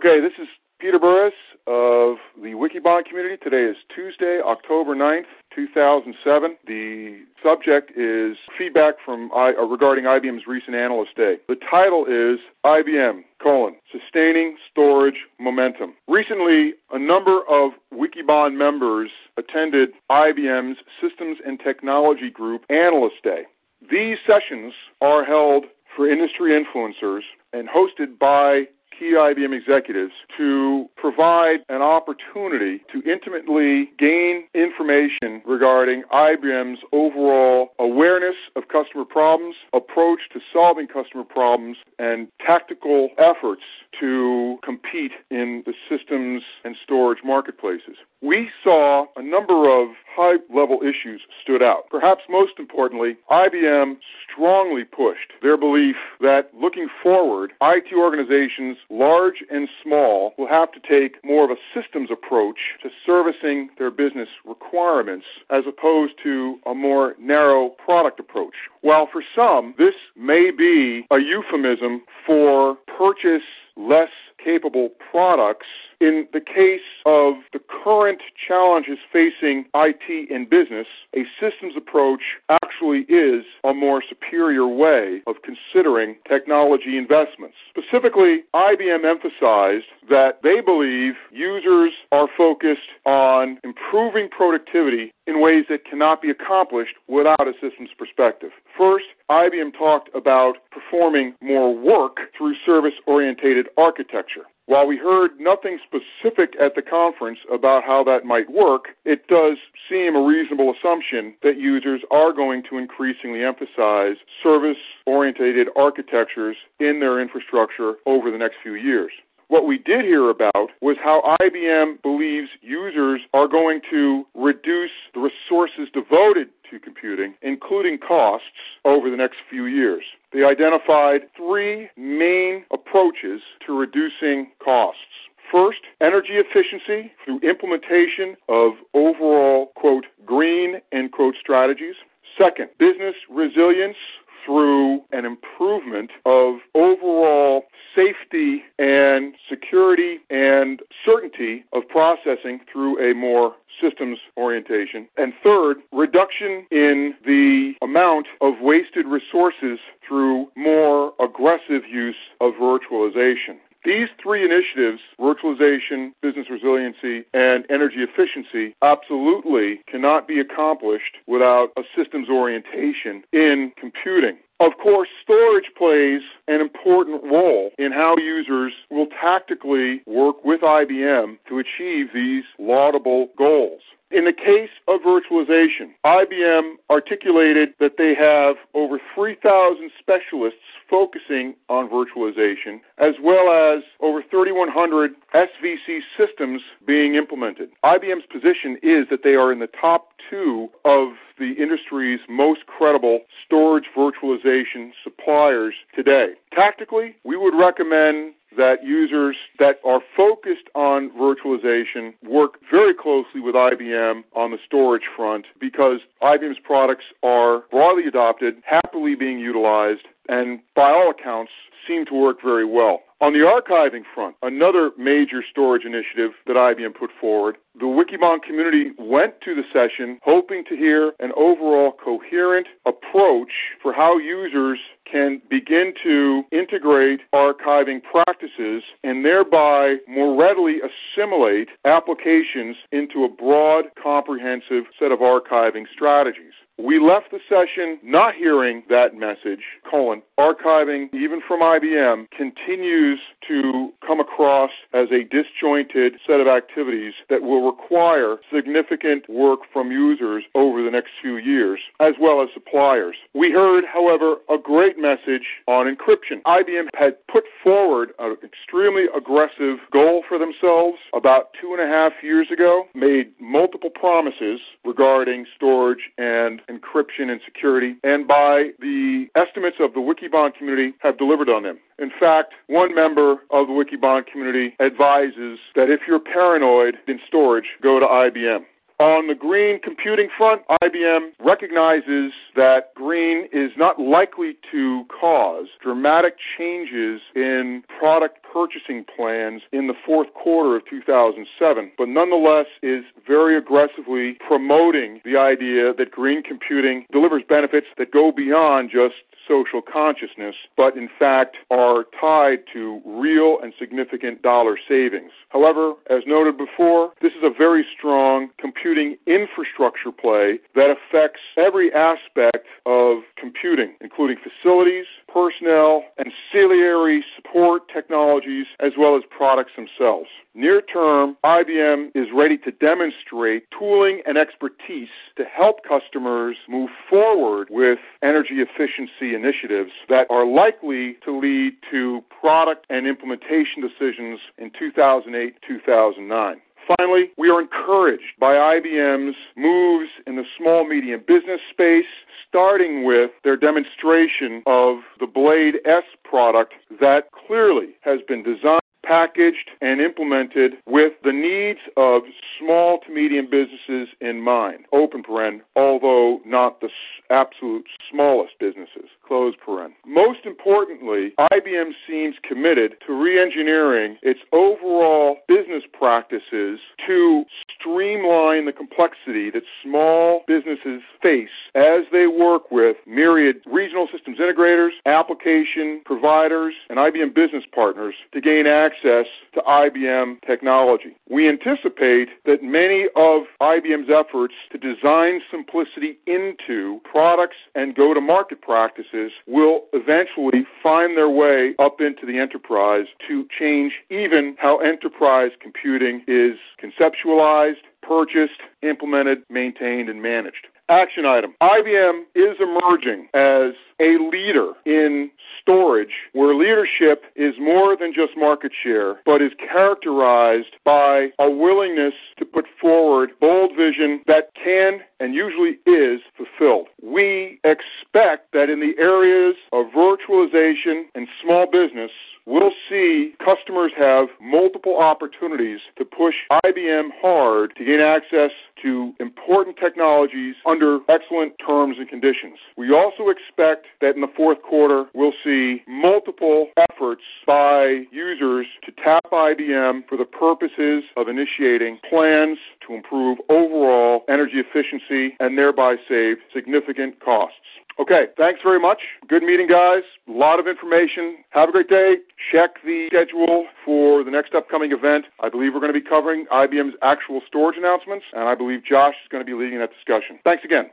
Okay, this is Peter Burris of the Wikibon community. Today is Tuesday, October 9th, 2007. The subject is feedback from uh, regarding IBM's recent Analyst Day. The title is IBM, colon, Sustaining Storage Momentum. Recently, a number of Wikibon members attended IBM's Systems and Technology Group Analyst Day. These sessions are held for industry influencers and hosted by key IBM executives to provide an opportunity to intimately gain information regarding IBM's overall awareness of customer problems, approach to solving customer problems, and tactical efforts to compete in the systems and storage marketplaces. We saw a number of high level issues stood out. Perhaps most importantly, IBM strongly pushed their belief that looking forward, IT organizations, large and small, will have to take more of a systems approach to servicing their business requirements as opposed to a more narrow product approach. While for some, this may be a euphemism for purchase less capable products. In the case of the current challenges facing IT in business, a systems approach actually is a more superior way of considering technology investments. Specifically, IBM emphasized that they believe users are focused on improving productivity in ways that cannot be accomplished without a systems perspective. First, IBM talked about performing more work through service oriented architecture. While we heard nothing specific at the conference about how that might work, it does seem a reasonable assumption that users are going to increasingly emphasize service oriented architectures in their infrastructure over the next few years. What we did hear about was how IBM believes users are going to reduce the resources devoted to computing, including costs, over the next few years. They identified three main approaches to reducing costs. First, energy efficiency through implementation of overall, quote, green, end quote, strategies. Second, business resilience through an improvement of overall safety security and certainty of processing through a more systems orientation. And third, reduction in the amount of wasted resources through more aggressive use of virtualization. These three initiatives, virtualization, business resiliency, and energy efficiency, absolutely cannot be accomplished without a systems orientation in computing. Of course, storage plays an important role in how users will tactically work with IBM to achieve these laudable goals. In the case of virtualization, IBM articulated that they have over 3,000 specialists focusing on virtualization, as well as over 3,100 SVC systems being implemented. IBM's position is that they are in the top two of the industry's most credible storage virtualization suppliers today. Tactically, we would recommend that users that are focused on virtualization work very closely with IBM on the storage front because IBM's products are broadly adopted, happily being utilized, and by all accounts seem to work very well. On the archiving front, another major storage initiative that IBM put forward, the Wikibon community went to the session hoping to hear an overall coherent approach for how users can begin to integrate archiving practices and thereby more readily assimilate applications into a broad, comprehensive set of archiving strategies. We left the session not hearing that message, colon, archiving, even from IBM, continues to come across as a disjointed set of activities that will require significant work from users over the next few years, as well as suppliers. We heard, however, a great message on encryption. IBM had put forward an extremely aggressive goal for themselves about two and a half years ago, made multiple promises regarding storage and encryption and security, and by the estimates of the Wikibon community, have delivered on them. In fact, one member of the Wikibon community advises that if you're paranoid in storage, go to IBM. On the green computing front, IBM recognizes that green is not likely to cause dramatic changes in product purchasing plans in the fourth quarter of 2007, but nonetheless is very aggressively promoting the idea that green computing delivers benefits that go beyond just social consciousness, but in fact are tied to real and significant dollar savings. However, as noted before, this is a very strong computing infrastructure play that affects every aspect of computing, including facilities, personnel, ancillary support technologies, as well as products themselves. Near term, IBM is ready to demonstrate tooling and expertise to help customers move forward with energy efficiency initiatives that are likely to lead to product and implementation decisions in 2008 2009. Finally, we are encouraged by IBM's moves in the small medium business space, starting with their demonstration of the Blade S product that clearly has been designed packaged and implemented with the needs of small to medium businesses in mind. Open paren, although not the absolute smallest businesses. Close paren. Most importantly, IBM seems committed to re-engineering its overall business practices to streamline the complexity that small businesses face as they work with myriad regional systems integrators, application providers, and IBM business partners to gain access to IBM technology. We anticipate that many of IBM's efforts to design simplicity into products and go to market practices will eventually find their way up into the enterprise to change even how enterprise computing is conceptualized, purchased, implemented, maintained, and managed. Action item. IBM is emerging as a leader in storage where leadership is more than just market share, but is characterized by a willingness to put forward bold vision that can and usually is fulfilled. We expect that in the areas of virtualization and small business, we'll see customers have opportunities to push IBM hard to gain access to important technologies under excellent terms and conditions. We also expect that in the fourth quarter, we'll see multiple efforts by users to tap IBM for the purposes of initiating plans to improve overall energy efficiency and thereby save significant costs. Okay, thanks very much. Good meeting, guys. A lot of information. Have a great day. Check the schedule for the next upcoming event. I believe we're going to be covering IBM's actual storage announcements, and I believe Josh is going to be leading that discussion. Thanks again.